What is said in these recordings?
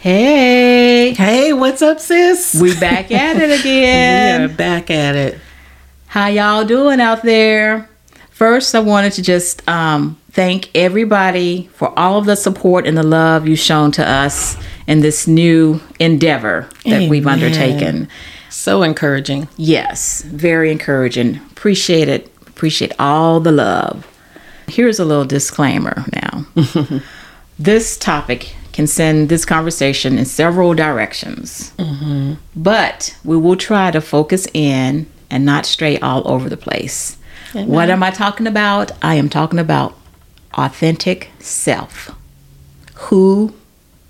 Hey, Hey, what's up, sis? we back at it again. we are back at it. How y'all doing out there? First, I wanted to just um, thank everybody for all of the support and the love you've shown to us in this new endeavor that we've undertaken. So encouraging. Yes, very encouraging. Appreciate it. Appreciate all the love. Here's a little disclaimer now. this topic can send this conversation in several directions, but we will try to focus in and not stray all over the place. What am I talking about? I am talking about authentic self. Who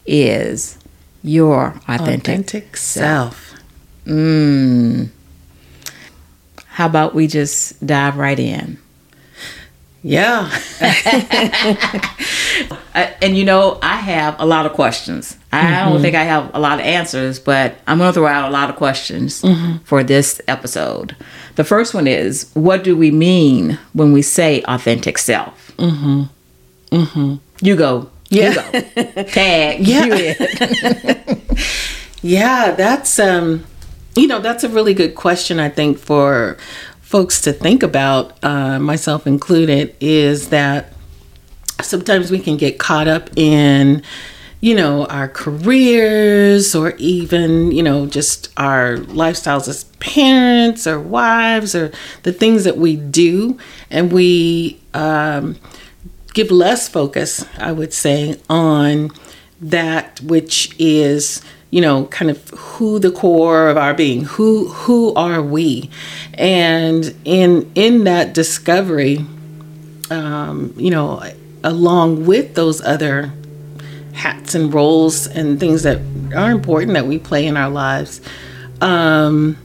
is your authentic, Authentic self. Mm. How about we just dive right in? Yeah. Uh, and you know, I have a lot of questions. I don't think I have a lot of answers, but I'm going to throw out a lot of questions for this episode. The first one is What do we mean when we say authentic self? Mm-hmm. Mm-hmm. You go. Yeah. You go. Tag. Yeah. Yeah, that's um you know, that's a really good question I think for folks to think about, uh, myself included, is that sometimes we can get caught up in you know our careers or even you know just our lifestyles as parents or wives or the things that we do. And we um, give less focus i would say on that which is you know kind of who the core of our being who who are we? And in in that discovery um, you know along with those other hats and roles and things that are important that we play in our lives um,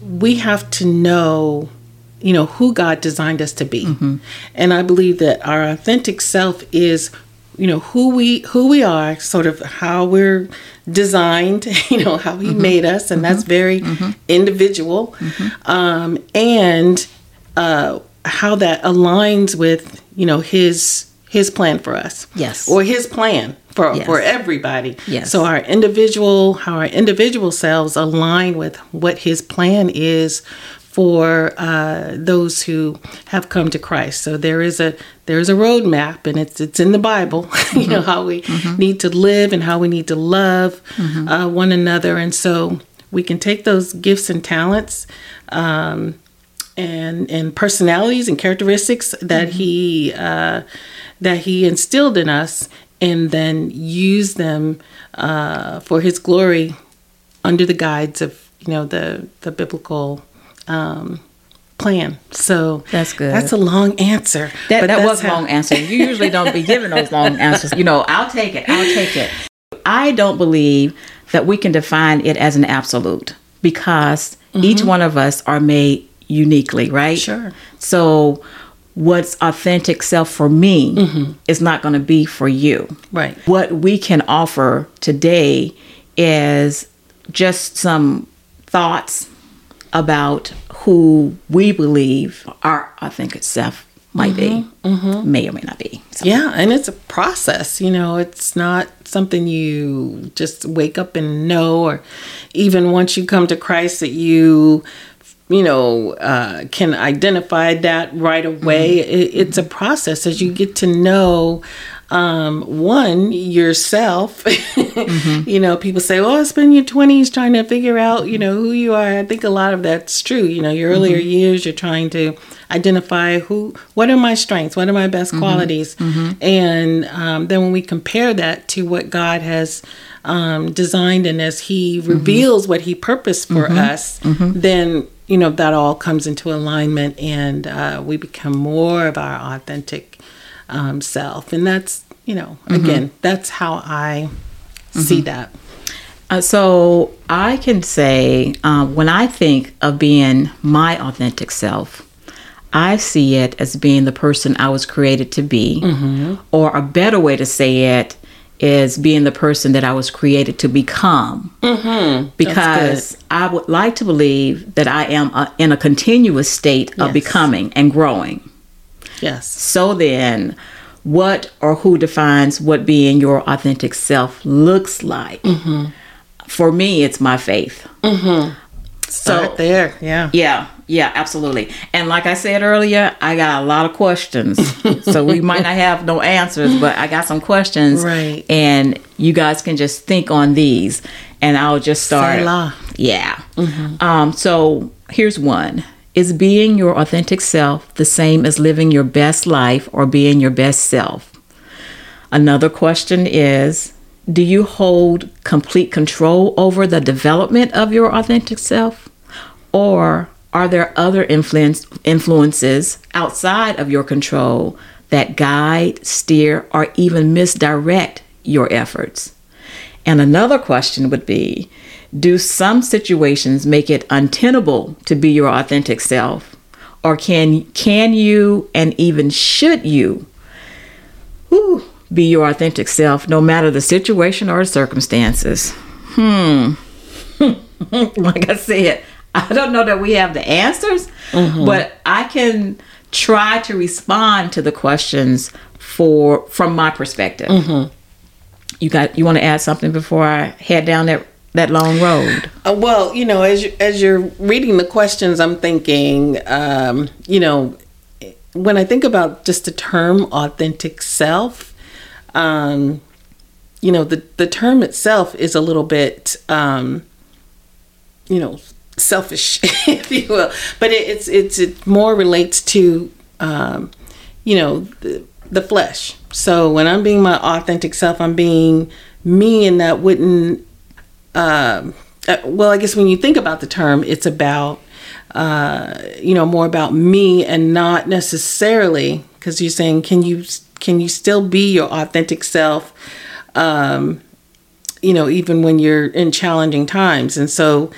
we have to know you know who god designed us to be. And i believe that our authentic self is you know who we who we are sort of how we're designed you know how he made us and that's very individual. Um, and uh, how that aligns with you know his his plan for us. Yes. or his plan for Yes. for everybody. Yes. so our individual how our individual selves align with what his plan is for uh, those who have come to Christ. So there is a there is a roadmap, and it's it's in the Bible. you know how we need to live and how we need to love uh, one another, and so we can take those gifts and talents. Um, and and personalities and characteristics that he uh, that he instilled in us, and then use them uh, for his glory under the guides of you know the the biblical um, plan. So That's good. That's a long answer. That, but that was a how- long answer. You usually don't be giving those long answers. You know, I'll take it. I'll take it. I don't believe that we can define it as an absolute because each one of us are made uniquely, right? Sure. So, what's authentic self for me is not going to be for you. Right. What we can offer today is just some thoughts about who we believe our authentic self might be, mm-hmm, mm-hmm. may or may not be. So, Yeah, and it's a process. You know, it's not something you just wake up and know, or even once you come to Christ that you, you know, uh, can identify that right away. Mm-hmm. It, it's a process as you get to know. Um, one yourself. You know, people say, "Oh, spend your twenties trying to figure out, you know, who you are." I think a lot of that's true. You know, your earlier years, you're trying to identify who, what are my strengths, what are my best qualities, and um, then when we compare that to what God has um, designed and as He reveals what He purposed for us, then you know that all comes into alignment, and uh, we become more of our authentic um, self, and that's you know, again, that's how I see that. Uh, so I can say uh, when I think of being my authentic self, I see it as being the person I was created to be, or a better way to say it is being the person that I was created to become. Mm-hmm. Because I would like to believe that I am uh in a continuous state of becoming and growing. Yes. So then, what or who defines what being your authentic self looks like. Mm-hmm. For me, it's my faith. Mm-hmm. Start there. Yeah. Yeah, yeah, absolutely. And like I said earlier, I got a lot of questions. so we might not have no answers, but I got some questions. Right. And you guys can just think on these and I'll just start. Yeah. Mm-hmm. Um, so here's one. Is being your authentic self the same as living your best life or being your best self? Another question is Do you hold complete control over the development of your authentic self? Or are there other influence, influences outside of your control that guide, steer, or even misdirect your efforts? And another question would be Do some situations make it untenable to be your authentic self? Or can, can you and even should you whew, be your authentic self no matter the situation or circumstances? Hmm. like I said, I don't know that we have the answers, but I can try to respond to the questions for from my perspective. You got you want to add something before I head down that that long road? Uh, well, you know, as you, as you're reading the questions, I'm thinking, um, you know, when I think about just the term authentic self, um, you know, the the term itself is a little bit, um, you know, selfish, if you will, but it, it's it's it more relates to, um, you know, the, the flesh. So when I'm being my authentic self, I'm being me, and that wouldn't um, uh, well, I guess when you think about the term, it's about, uh, you know, more about me and not necessarily because you're saying, can you can you still be your authentic self, um, you know, even when you're in challenging times? And so,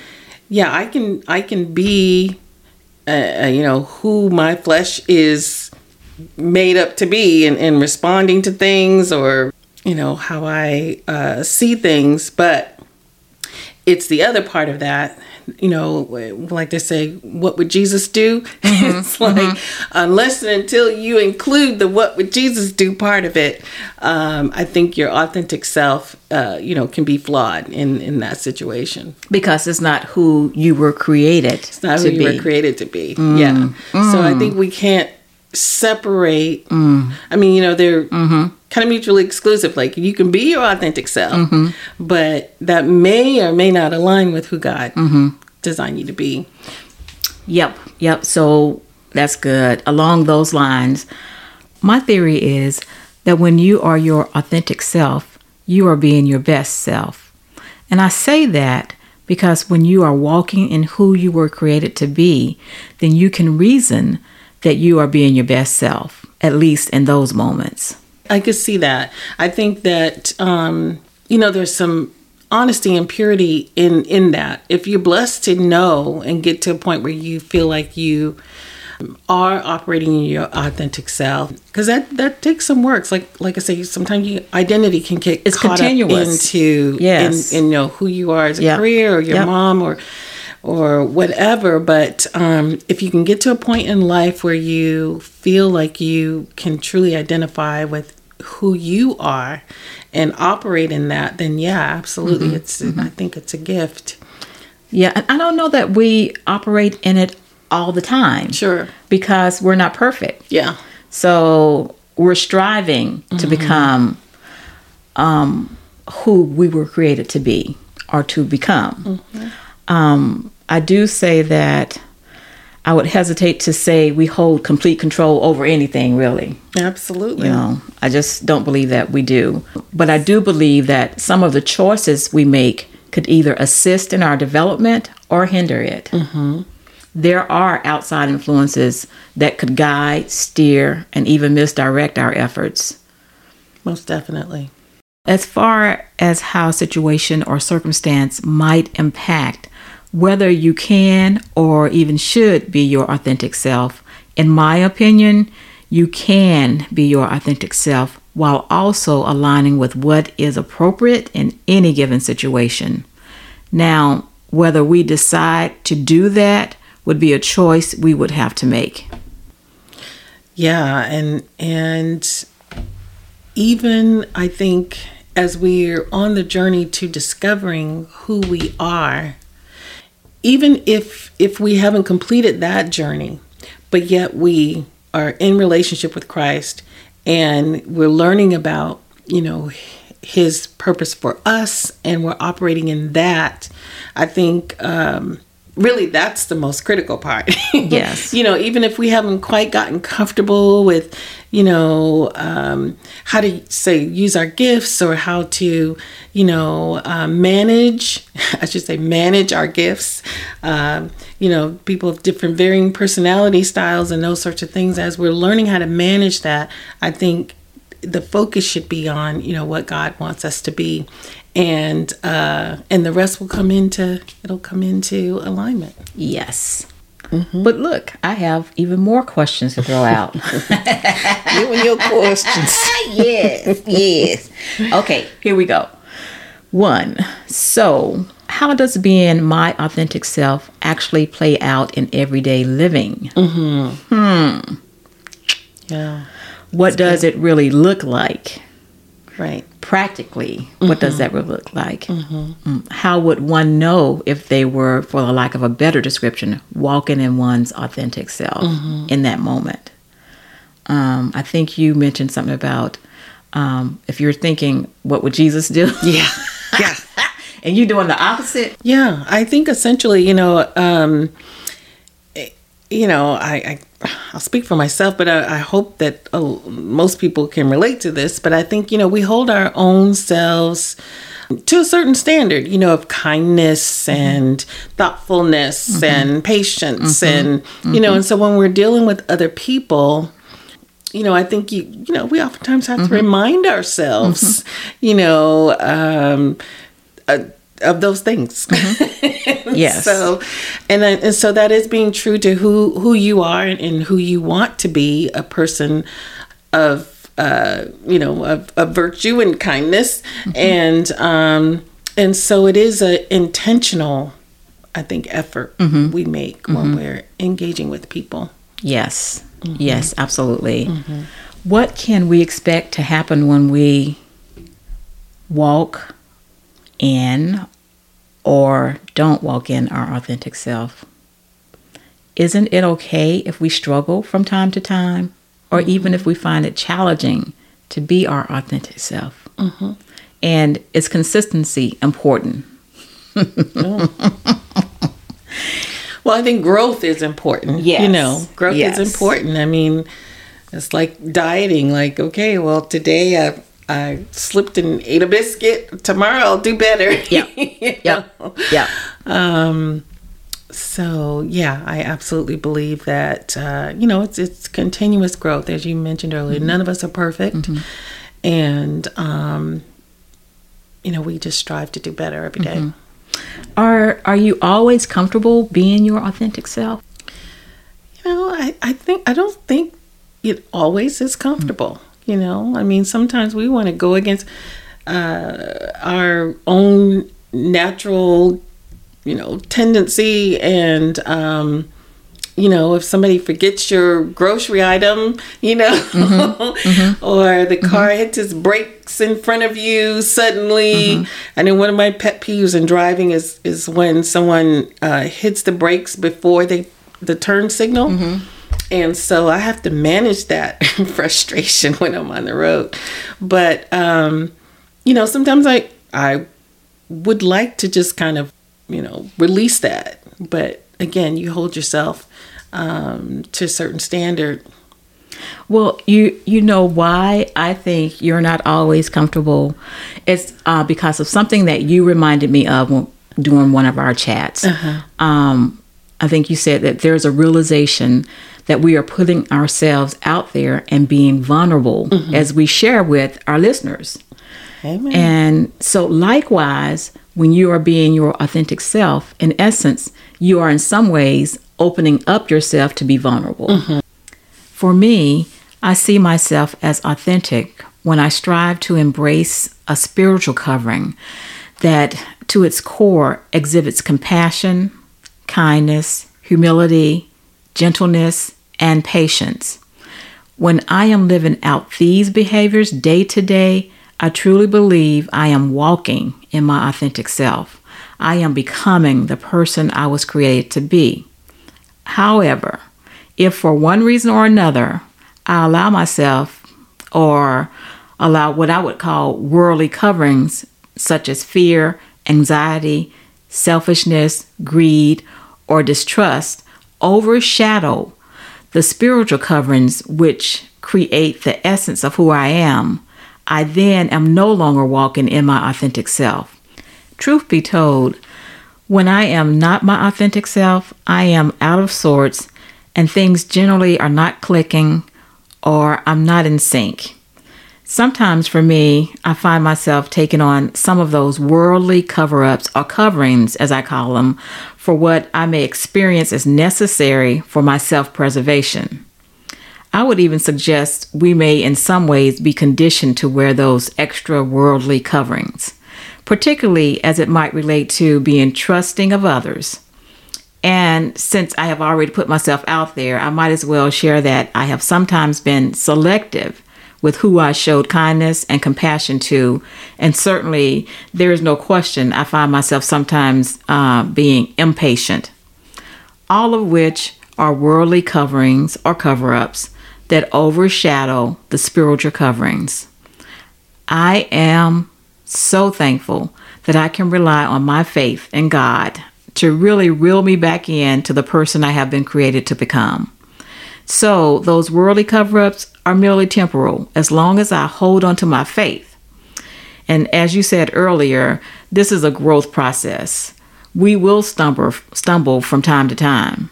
yeah, I can I can be, uh, uh, you know, who my flesh is made up to be and, and responding to things or you know how I uh, see things, but it's the other part of that you know like they say what would jesus do? It's like unless and until you include the what would jesus do part of it um, i think your authentic self uh, you know can be flawed in in that situation. Because it's not who you were created it's not to who be. were created to be. Yeah. So i think we can't separate i mean you know they're kind of mutually exclusive like you can be your authentic self but that may or may not align with who god designed you to be Yep, yep. So that's good. Along those lines, my theory is that when you are your authentic self, you are being your best self. And I say that because when you are walking in who you were created to be, then you can reason that you are being your best self, at least in those moments. I could see that. I think that um, you know there's some honesty and purity in in that. If you're blessed to know and get to a point where you feel like you are operating in your authentic self, because that that takes some work. It's like like I say, sometimes you, identity can get It's caught continuous. up into Yes. in, in you know who you are as a Yep. career or your Yep. mom or or whatever. But um, if you can get to a point in life where you feel like you can truly identify with who you are and operate in that, then yeah, absolutely, Mm-hmm. it's I think it's a gift. Yeah, and I don't know that we operate in it all the time. Sure. Because we're not perfect. Yeah. So we're striving to become um, who we were created to be or to become. Um, I do say that I would hesitate to say we hold complete control over anything, really. Absolutely. You know, I just don't believe that we do. But I do believe that some of the choices we make could either assist in our development or hinder it. There are outside influences that could guide, steer, and even misdirect our efforts. Most definitely. As far as how situation or circumstance might impact whether you can or even should be your authentic self, in my opinion, you can be your authentic self while also aligning with what is appropriate in any given situation. Now, whether we decide to do that would be a choice we would have to make. Yeah, and and even I think as we're on the journey to discovering who we are, even if if we haven't completed that journey, but yet we are in relationship with Christ and we're learning about, you know, his purpose for us and we're operating in that, I think um really that's the most critical part. Yes. you know, even if we haven't quite gotten comfortable with, you know, um, how to say use our gifts or how to, you know, uh, manage, I should say, manage our gifts. Um, you know, people of different varying personality styles and those sorts of things. As we're learning how to manage that, I think the focus should be on you know what God wants us to be, and uh, and the rest will come into it'll come into alignment. Yes. But look, I have even more questions to throw out. You and your questions. yes, yes. Okay, here we go. One. So, how does being my authentic self actually play out in everyday living? Hmm. Yeah. What does it really look like? Right. Practically, what does that really look like? Mm. How would one know if they were, for the lack of a better description, walking in one's authentic self in that moment? Um, I think you mentioned something about um, if you're thinking, what would Jesus do? Yeah. Yeah. and you're doing the opposite? Yeah, I think essentially, you know, um, you know, I, I I'll speak for myself, but I, I hope that uh, most people can relate to this. But I think you know we hold our own selves to a certain standard, you know, of kindness and thoughtfulness and patience, and you know, and so when we're dealing with other people. You know, I think you, you know, we oftentimes have to remind ourselves, you know, um, uh, of those things. Mm-hmm. Yes. So, and and so that is being true to who who you are and, and who you want to be a person of uh, you know of, of virtue and kindness mm-hmm. and um and so it is a intentional I think effort mm-hmm. we make when we're engaging with people. Yes. Yes, absolutely. What can we expect to happen when we walk in or don't walk in our authentic self? Isn't it okay if we struggle from time to time or mm-hmm. even if we find it challenging to be our authentic self? Mm-hmm. And is consistency important? Well, I think growth is important. Yes. You know, growth Yes. is important. I mean, it's like dieting. Like, okay, well, today I I slipped and ate a biscuit. Tomorrow I'll do better. Yeah. Know? Yeah. Um, so yeah, I absolutely believe that uh, you know it's it's continuous growth, as you mentioned earlier. None of us are perfect, and um, you know we just strive to do better every day. Are are you always comfortable being your authentic self? You know, I, I think I don't think it always is comfortable. You know, I mean, sometimes we want to go against uh, our own natural, you know, tendency, and um, you know, if somebody forgets your grocery item, you know, or the car hits its brakes in front of you suddenly. And then one of my pet peeves in driving is is when someone uh, hits the brakes before they the turn signal. And so I have to manage that frustration when I'm on the road. But um, you know, sometimes I I would like to just kind of, you know, release that. But again, you hold yourself um, to a certain standard. Well, you you know why I think you're not always comfortable. It's uh, because of something that you reminded me of when, during one of our chats. Um, I think you said that there's a realization that we are putting ourselves out there and being vulnerable mm-hmm. as we share with our listeners. Amen. And so, likewise, when you are being your authentic self, in essence, you are in some ways opening up yourself to be vulnerable. Mm-hmm. For me, I see myself as authentic when I strive to embrace a spiritual covering that, to its core, exhibits compassion, kindness, humility, gentleness, and patience. When I am living out these behaviors day to day, I truly believe I am walking in my authentic self. I am becoming the person I was created to be. However, if for one reason or another I allow myself or allow what I would call worldly coverings, such as fear, anxiety, selfishness, greed, or distrust, overshadow the spiritual coverings which create the essence of who I am, I then am no longer walking in my authentic self. Truth be told, when I am not my authentic self, I am out of sorts and things generally are not clicking or I'm not in sync. Sometimes for me, I find myself taking on some of those worldly cover ups or coverings, as I call them, for what I may experience as necessary for my self preservation. I would even suggest we may, in some ways, be conditioned to wear those extra worldly coverings, particularly as it might relate to being trusting of others. And since I have already put myself out there, I might as well share that I have sometimes been selective with who I showed kindness and compassion to. And certainly, there is no question I find myself sometimes uh, being impatient, all of which are worldly coverings or cover ups that overshadow the spiritual coverings. I am so thankful that I can rely on my faith in God to really reel me back in to the person I have been created to become. So, those worldly cover ups are merely temporal as long as I hold on to my faith. And as you said earlier, this is a growth process. We will stumble, stumble from time to time.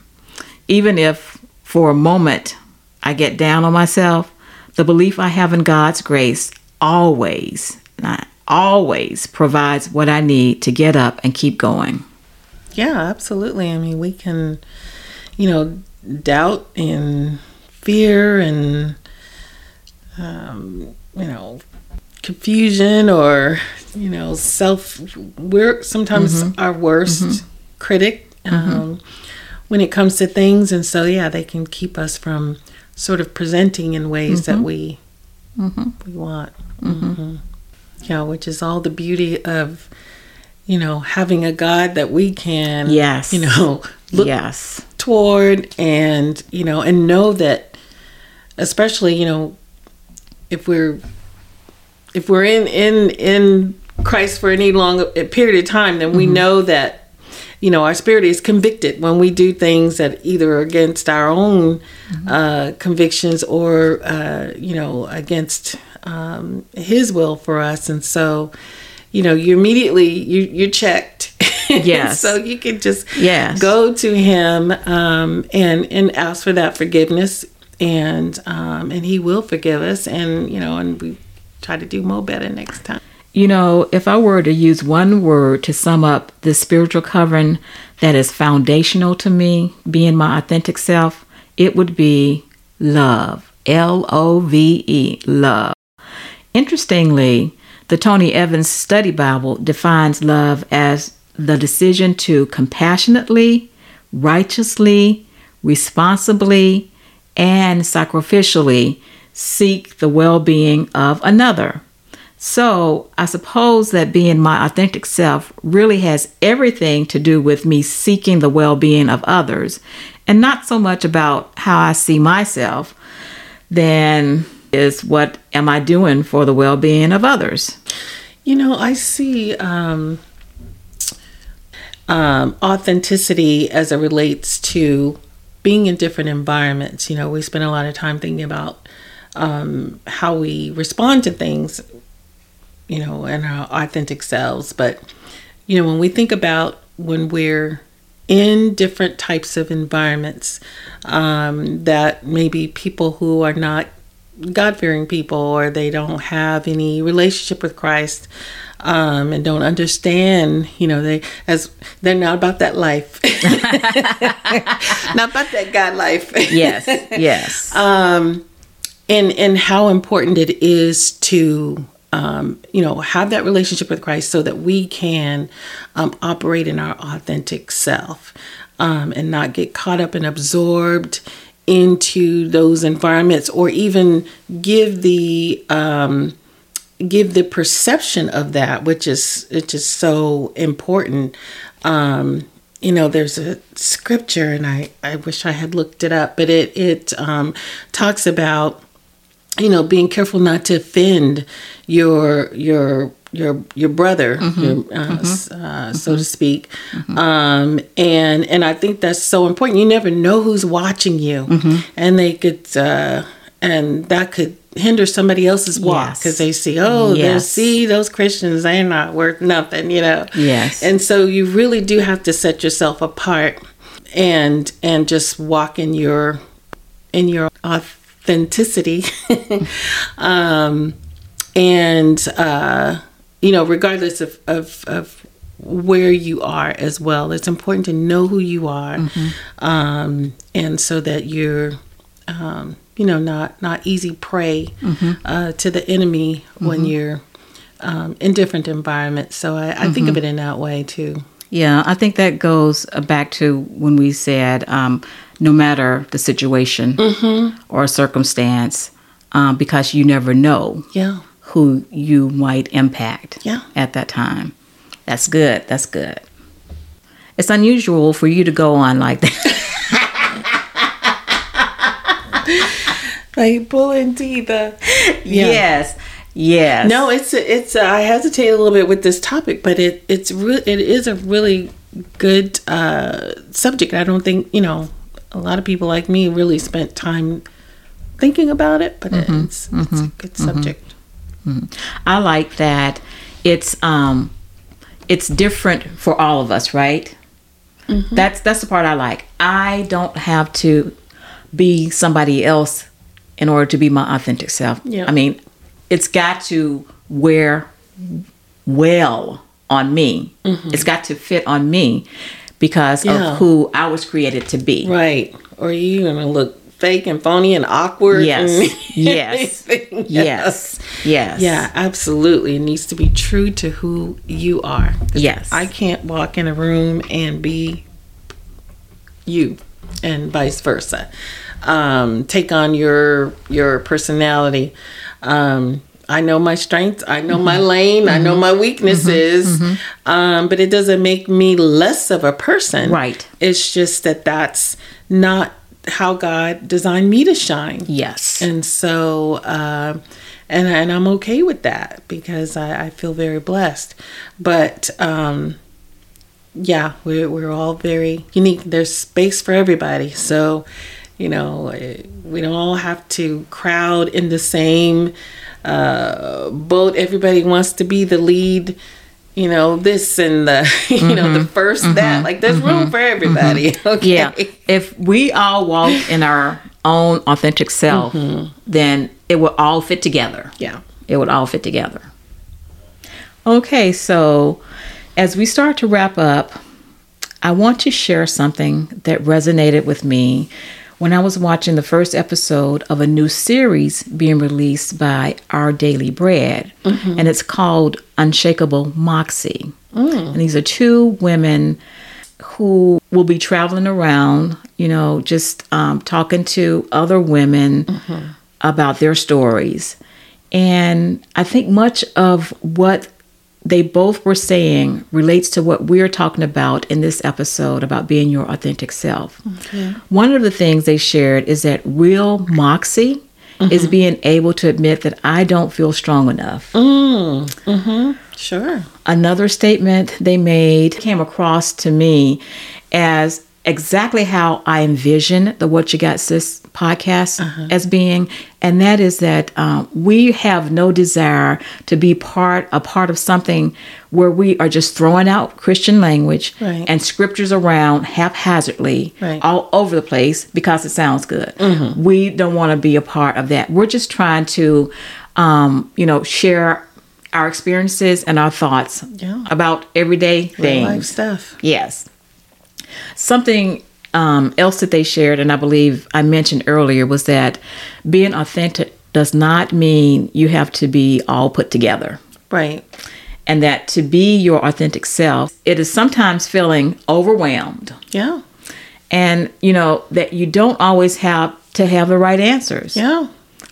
Even if for a moment I get down on myself, the belief I have in God's grace always, always provides what I need to get up and keep going. Yeah, absolutely. I mean, we can, you know, doubt and fear and um, you know confusion or you know self we're sometimes mm-hmm. our worst mm-hmm. critic mm-hmm. um, when it comes to things and so yeah they can keep us from sort of presenting in ways that mm-hmm. we mm-hmm. we want yeah which is all the beauty of you know having a god that we can yes you know look yes toward and you know and know that especially you know if we're if we're in in in Christ for any long period of time then we mm-hmm. know that you know our spirit is convicted when we do things that either are against our own mm-hmm. uh, convictions or uh, you know against um, his will for us and so you know you immediately you you're checked Yes. so you can just yes. go to him um, and and ask for that forgiveness, and um, and he will forgive us, and you know, and we try to do more better next time. You know, if I were to use one word to sum up the spiritual covering that is foundational to me being my authentic self, it would be love. L O V E, love. Interestingly, the Tony Evans Study Bible defines love as the decision to compassionately, righteously, responsibly, and sacrificially seek the well being of another. So, I suppose that being my authentic self really has everything to do with me seeking the well being of others and not so much about how I see myself, then is what am I doing for the well being of others? You know, I see um, um, authenticity as it relates to being in different environments. You know, we spend a lot of time thinking about um, how we respond to things, you know, and our authentic selves. But, you know, when we think about when we're in different types of environments, um, that maybe people who are not God fearing people or they don't have any relationship with Christ, um, and don't understand, you know, they as they're not about that life, not about that God life. yes, yes. Um, and and how important it is to um, you know have that relationship with Christ so that we can um, operate in our authentic self um, and not get caught up and absorbed into those environments or even give the um, give the perception of that which is which is so important um, you know there's a scripture and i i wish i had looked it up but it it um, talks about you know being careful not to offend your your your your brother, Mm-hmm. your, uh, s- uh, so to speak, um, and and I think that's so important. You never know who's watching you, Mm-hmm. and they could uh, and that could hinder somebody else's walk Yes. because they see, oh, they Yes. see those Christians, they're not worth nothing, you know. Yes. and so you really do have to set yourself apart and and just walk in your in your authenticity um and uh you know regardless of of of where you are as well it's important to know who you are um and so that you're um you know not not easy prey uh to the enemy when you're um, in different environments so i, I think of it in that way too Yeah, I think that goes uh, back to when we said um, no matter the situation or circumstance, um, because you never know yeah who you might impact Yeah. at that time. That's good. That's good. It's unusual for you to go on like that. like pulling teeth uh, Yes. Yes. No, it's it's. Uh, I hesitate a little bit with this topic, but it it's re- it is a really good uh, subject. I don't think you know a lot of people like me really spent time thinking about it, but it's it's a good subject. I like that it's um it's different for all of us, right? That's that's the part I like. I don't have to be somebody else in order to be my authentic self. Yeah. I mean, it's got to wear well on me. Mm-hmm. It's got to fit on me because Yeah. of who I was created to be. Right? Or you gonna look fake and phony and awkward? Yes. and Yes. Yes. Yes. Yeah, absolutely. It needs to be true to who you are. Yes. I can't walk in a room and be you and vice versa. Um, take on your your personality. Um, I know my strengths. I know my lane. I know my weaknesses. Um, but it doesn't make me less of a person. Right. It's just that that's not how God designed me to shine Yes. and so uh, and and I'm okay with that because I, I feel very blessed. But um, yeah, we're we're all very unique. There's space for everybody, so you know eh, we don't all have to crowd in the same uh, boat. Everybody wants to be the lead. You know this and the you know the mm-hmm. 1st mm-hmm. that like there's room mm-hmm. for everybody. Okay. Yeah. If we all walk in our own authentic self, then it will all fit together. Yeah. It would all fit together. Okay, so as we start to wrap up, I want to share something that resonated with me when I was watching the first episode of a new series being released by Our Daily Bread, mm-hmm. and it's called Unshakable Moxie. Mm. And these are two women who will be traveling around, you know, just um, talking to other women mm-hmm. about their stories. And I think much of what they both were saying relates to what we're talking about in this episode about being your authentic self. One of the things they shared is that real moxie is being able to admit that I don't feel strong enough. Mm hmm. Sure. Another statement they made came across to me as exactly how I envision the Whatcha Got Sis podcast as being, and that is that um, we have no desire to be part a part of something where we are just throwing out Christian language Right. and scriptures around haphazardly Right. all over the place because it sounds good. We don't want to be a part of that. We're just trying to, um, you know, share our experiences and our thoughts Yeah. about everyday Real life things. stuff. Yes. Something um, else that they shared, and I believe I mentioned earlier, was that being authentic does not mean you have to be all put together. Right. And that to be your authentic self, it is sometimes feeling overwhelmed Yeah. and you know that you don't always have to have the right answers Yeah.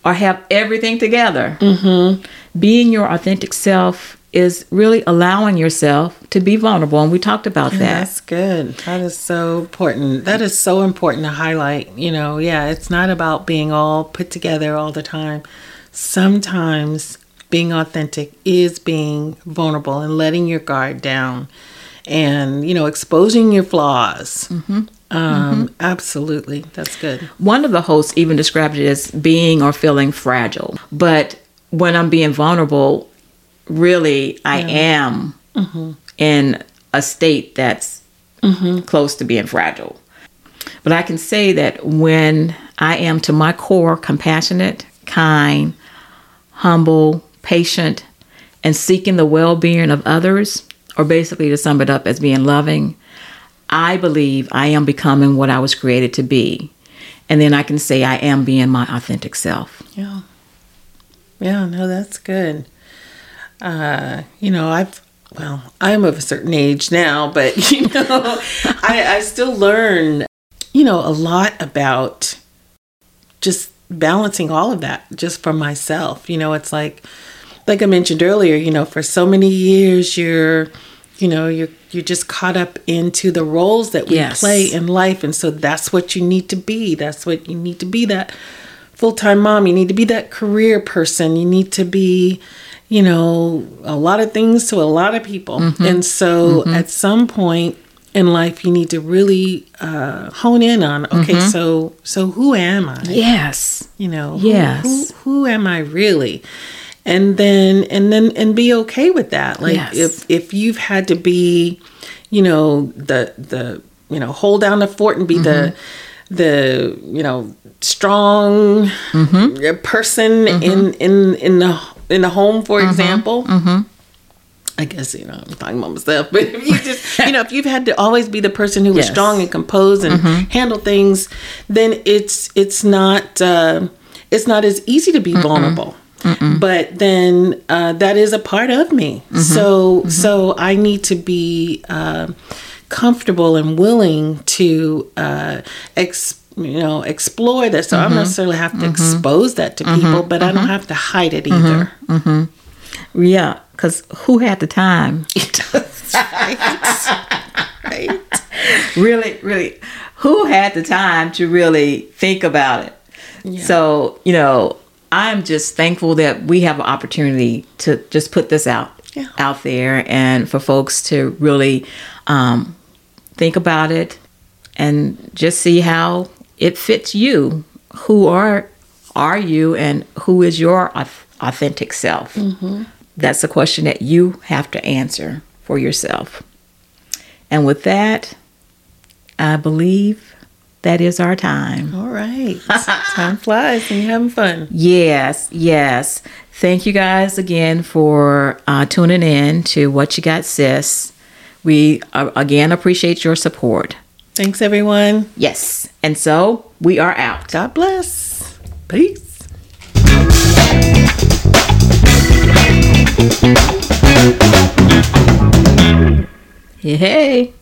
or have everything together. Mm-hmm. Being your authentic self is really allowing yourself to be vulnerable, and we talked about that. That's good. That is so important. That is so important to highlight. You know, yeah, it's not about being all put together all the time. Sometimes being authentic is being vulnerable and letting your guard down and, you know, exposing your flaws. Um, Absolutely. That's good. One of the hosts even described it as being or feeling fragile. But when I'm being vulnerable, really, I am mm-hmm. in a state that's mm-hmm. close to being fragile. But I can say that when I am to my core compassionate, kind, humble, patient, and seeking the well being of others, or basically to sum it up as being loving, I believe I am becoming what I was created to be. And then I can say I am being my authentic self. Yeah. Yeah, no, that's good. Uh, you know, I've well, I'm of a certain age now, but you know, I, I still learn, you know, a lot about just balancing all of that just for myself. You know, it's like like I mentioned earlier, you know, for so many years you're you know, you're you're just caught up into the roles that we Yes. play in life and so that's what you need to be. That's what you need to be that full-time mom, you need to be that career person. You need to be, you know, a lot of things to a lot of people. Mm-hmm. And so mm-hmm. at some point in life you need to really uh, hone in on okay mm-hmm. so so who am i? Yes. you know who- Yes. who, who am i really? And then and then and be okay with that. Like Yes. if if you've had to be you know the the you know hold down the fort and be the the you know strong person in in in the in the home for example I guess you know I'm talking about myself, but if you just you know if you've had to always be the person who was Yes. strong and composed and handle things, then it's it's not uh, it's not as easy to be vulnerable. But then uh, that is a part of me. So so I need to be uh, comfortable and willing to uh, ex- you know explore that. So I don't mm-hmm. necessarily have to mm-hmm. expose that to mm-hmm. people, but I don't have to hide it either. Yeah. Because who had the time? right. really, really, who had the time to really think about it? So, you know, I'm just thankful that we have an opportunity to just put this out Yeah. out there and for folks to really um, think about it and just see how it fits you. Who are are you and who is your authentic self? That's a question that you have to answer for yourself. And with that, I believe that is our time. All right. Time flies and you're having fun. Yes, yes. Thank you guys again for uh, tuning in to Whatcha Got Sis. We uh, again appreciate your support. Thanks, everyone. Yes. And so we are out. God bless. Peace. Hey.